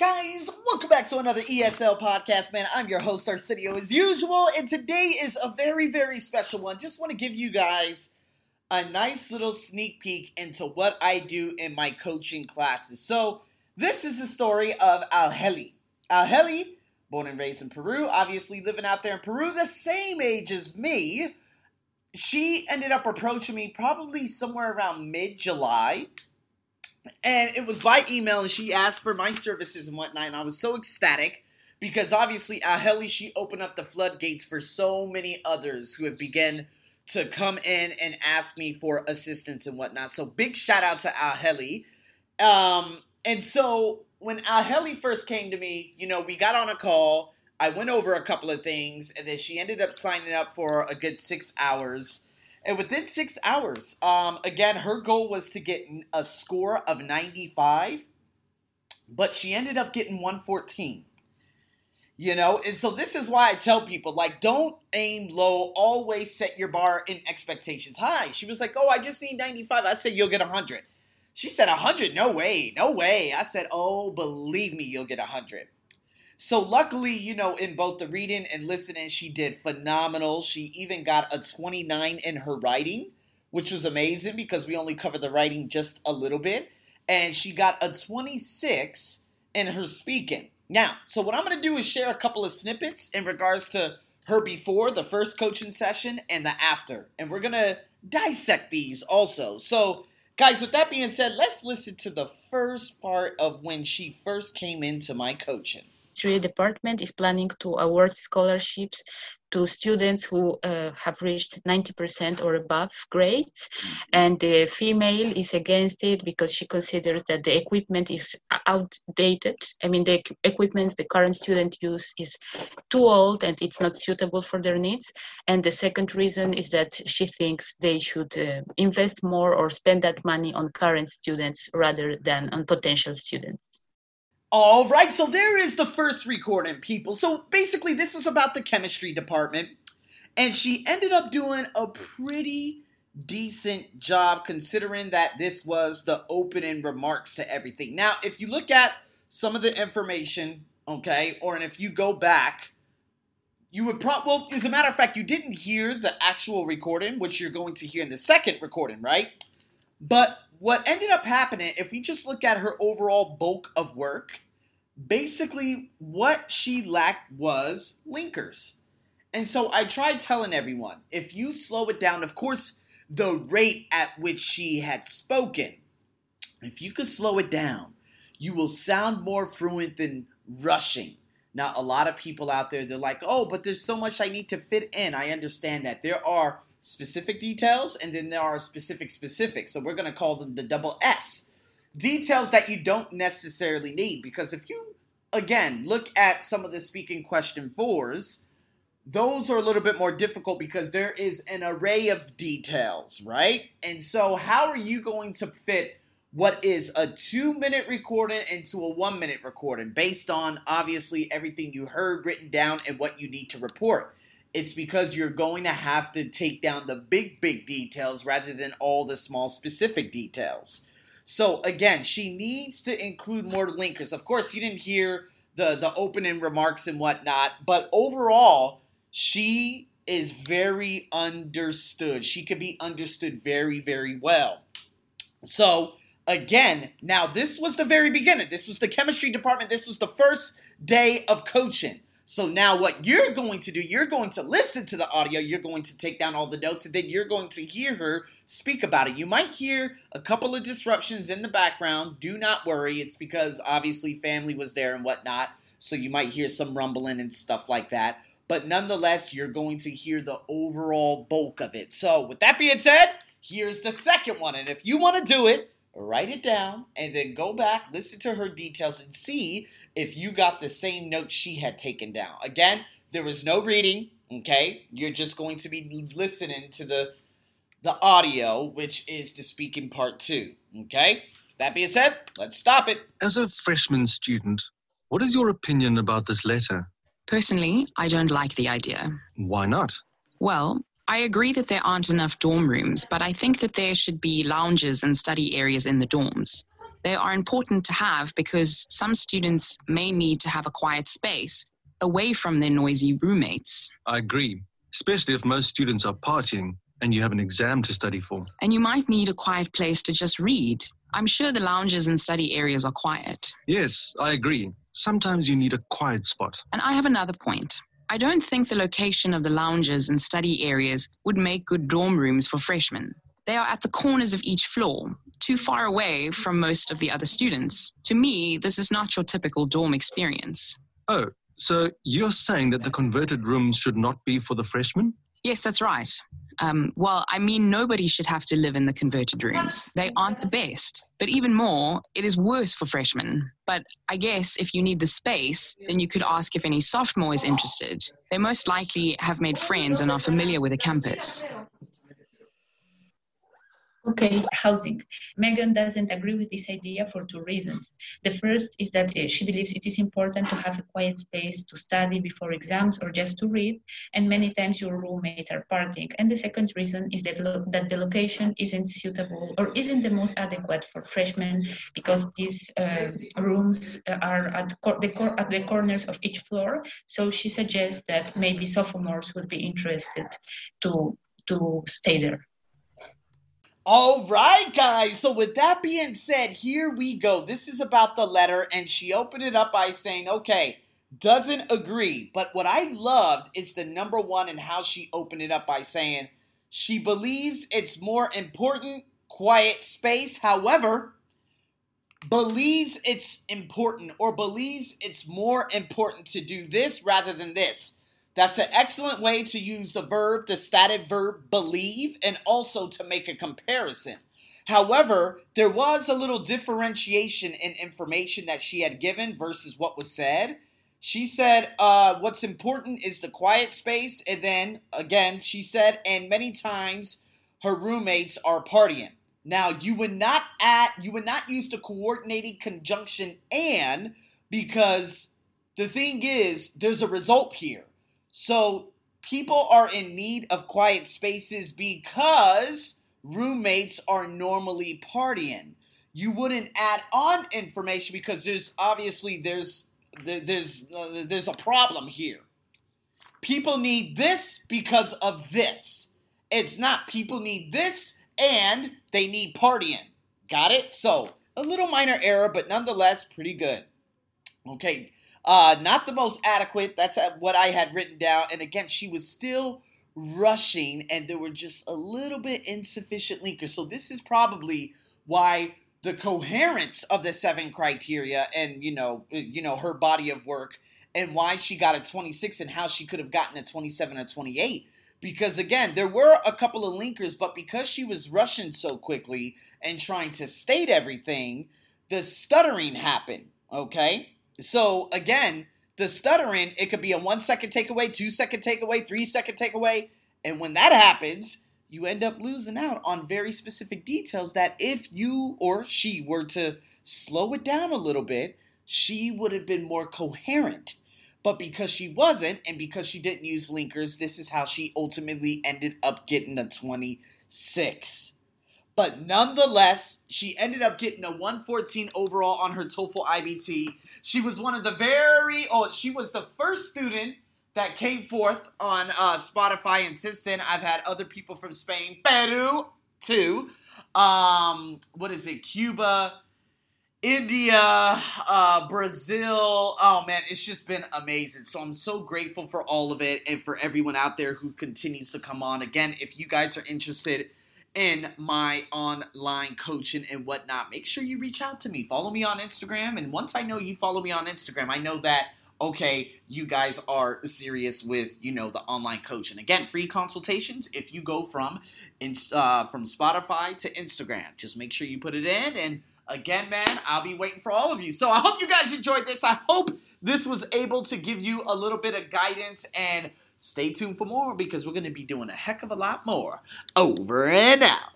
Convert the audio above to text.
Guys, welcome back to another ESL podcast, man. I'm your host, Arsenio, as usual, and today is a very, very special one. Just want to give you guys a nice little sneak peek into what I do in my coaching classes. So, this is the story of Alheli. Alheli, born and raised in Peru, obviously living out there in Peru, the same age as me. She ended up approaching me probably somewhere around mid July and it was by email, and she asked for my services and whatnot, and I was so ecstatic because obviously Aheli she opened up the floodgates for so many others who have begun to come in and ask me for assistance and whatnot. So big shout out to Aheli. Um, and so when Aheli first came to me, you know, we got on a call. I went over a couple of things, and then she ended up signing up for a good six hours. And within six hours, um, again, her goal was to get a score of 95, but she ended up getting 114. You know, and so this is why I tell people like, don't aim low, always set your bar in expectations high. She was like, Oh, I just need 95. I said, You'll get 100. She said, 100? No way, no way. I said, Oh, believe me, you'll get 100. So luckily, you know, in both the reading and listening, she did phenomenal. She even got a 29 in her writing, which was amazing because we only covered the writing just a little bit. And she got a 26 in her speaking. Now, so what I'm going to do is share a couple of snippets in regards to her before the first coaching session and the after. And we're going to dissect these also. So, guys, with that being said, let's listen to the first part of when she first came into my coaching history department is planning to award scholarships to students who uh, have reached 90% or above grades. And the female is against it because she considers that the equipment is outdated. I mean the equipment the current student use is too old and it's not suitable for their needs. And the second reason is that she thinks they should uh, invest more or spend that money on current students rather than on potential students all right, so there is the first recording, people. So basically, this was about the chemistry department, and she ended up doing a pretty decent job considering that this was the opening remarks to everything. Now, if you look at some of the information, okay, or and if you go back, you would probably, well, as a matter of fact, you didn't hear the actual recording, which you're going to hear in the second recording, right? But what ended up happening, if we just look at her overall bulk of work, basically what she lacked was linkers. And so I tried telling everyone if you slow it down, of course, the rate at which she had spoken, if you could slow it down, you will sound more fluent than rushing. Now, a lot of people out there, they're like, oh, but there's so much I need to fit in. I understand that. There are specific details and then there are specific specifics. So we're going to call them the double S. Details that you don't necessarily need because if you, again, look at some of the speaking question fours, those are a little bit more difficult because there is an array of details, right? And so, how are you going to fit what is a two minute recording into a one minute recording based on obviously everything you heard written down and what you need to report? It's because you're going to have to take down the big, big details rather than all the small, specific details. So again, she needs to include more linkers. Of course, you didn't hear the the opening remarks and whatnot, but overall, she is very understood. She could be understood very, very well. So again, now this was the very beginning. This was the chemistry department. This was the first day of coaching. So now what you're going to do, you're going to listen to the audio, you're going to take down all the notes, and then you're going to hear her speak about it. You might hear a couple of disruptions in the background. Do not worry. It's because obviously family was there and whatnot. So you might hear some rumbling and stuff like that. But nonetheless, you're going to hear the overall bulk of it. So with that being said, here's the second one. And if you want to do it, write it down and then go back, listen to her details, and see if you got the same notes she had taken down. Again, there was no reading, okay? You're just going to be listening to the the audio, which is the speaking part two, okay? That being said, let's stop it. As a freshman student, what is your opinion about this letter? Personally, I don't like the idea. Why not? Well, I agree that there aren't enough dorm rooms, but I think that there should be lounges and study areas in the dorms. They are important to have because some students may need to have a quiet space away from their noisy roommates. I agree, especially if most students are partying and you have an exam to study for. And you might need a quiet place to just read. I'm sure the lounges and study areas are quiet. Yes, I agree. Sometimes you need a quiet spot. And I have another point. I don't think the location of the lounges and study areas would make good dorm rooms for freshmen. They are at the corners of each floor, too far away from most of the other students. To me, this is not your typical dorm experience. Oh, so you're saying that the converted rooms should not be for the freshmen? Yes, that's right. Um, well, I mean, nobody should have to live in the converted rooms. They aren't the best. But even more, it is worse for freshmen. But I guess if you need the space, then you could ask if any sophomore is interested. They most likely have made friends and are familiar with the campus. Okay, housing. Megan doesn't agree with this idea for two reasons. The first is that uh, she believes it is important to have a quiet space to study before exams or just to read, and many times your roommates are partying. And the second reason is that, lo- that the location isn't suitable or isn't the most adequate for freshmen because these uh, rooms are at, cor- the cor- at the corners of each floor. So she suggests that maybe sophomores would be interested to, to stay there. All right, guys. So, with that being said, here we go. This is about the letter, and she opened it up by saying, okay, doesn't agree. But what I loved is the number one and how she opened it up by saying she believes it's more important, quiet space. However, believes it's important or believes it's more important to do this rather than this. That's an excellent way to use the verb, the static verb believe, and also to make a comparison. However, there was a little differentiation in information that she had given versus what was said. She said, uh, What's important is the quiet space. And then again, she said, And many times her roommates are partying. Now, you would not add, you would not use the coordinating conjunction and because the thing is, there's a result here. So people are in need of quiet spaces because roommates are normally partying. You wouldn't add on information because there's obviously there's there's uh, there's a problem here. People need this because of this. It's not people need this and they need partying. Got it? So, a little minor error but nonetheless pretty good. Okay, uh, not the most adequate. That's what I had written down. And again, she was still rushing, and there were just a little bit insufficient linkers. So this is probably why the coherence of the seven criteria and you know you know her body of work and why she got a 26 and how she could have gotten a 27 or 28 because again there were a couple of linkers but because she was rushing so quickly and trying to state everything the stuttering happened okay so again, the stuttering, it could be a one second takeaway, two second takeaway, three second takeaway. And when that happens, you end up losing out on very specific details that if you or she were to slow it down a little bit, she would have been more coherent. But because she wasn't, and because she didn't use linkers, this is how she ultimately ended up getting a 26. But nonetheless, she ended up getting a 114 overall on her TOEFL IBT. She was one of the very, oh, she was the first student that came forth on uh, Spotify. And since then, I've had other people from Spain, Peru, too. Um, what is it? Cuba, India, uh, Brazil. Oh man, it's just been amazing. So I'm so grateful for all of it and for everyone out there who continues to come on. Again, if you guys are interested, in my online coaching and whatnot, make sure you reach out to me. Follow me on Instagram. And once I know you follow me on Instagram, I know that, okay, you guys are serious with, you know, the online coaching. Again, free consultations if you go from, uh, from Spotify to Instagram. Just make sure you put it in. And again, man, I'll be waiting for all of you. So I hope you guys enjoyed this. I hope this was able to give you a little bit of guidance and Stay tuned for more because we're going to be doing a heck of a lot more. Over and out.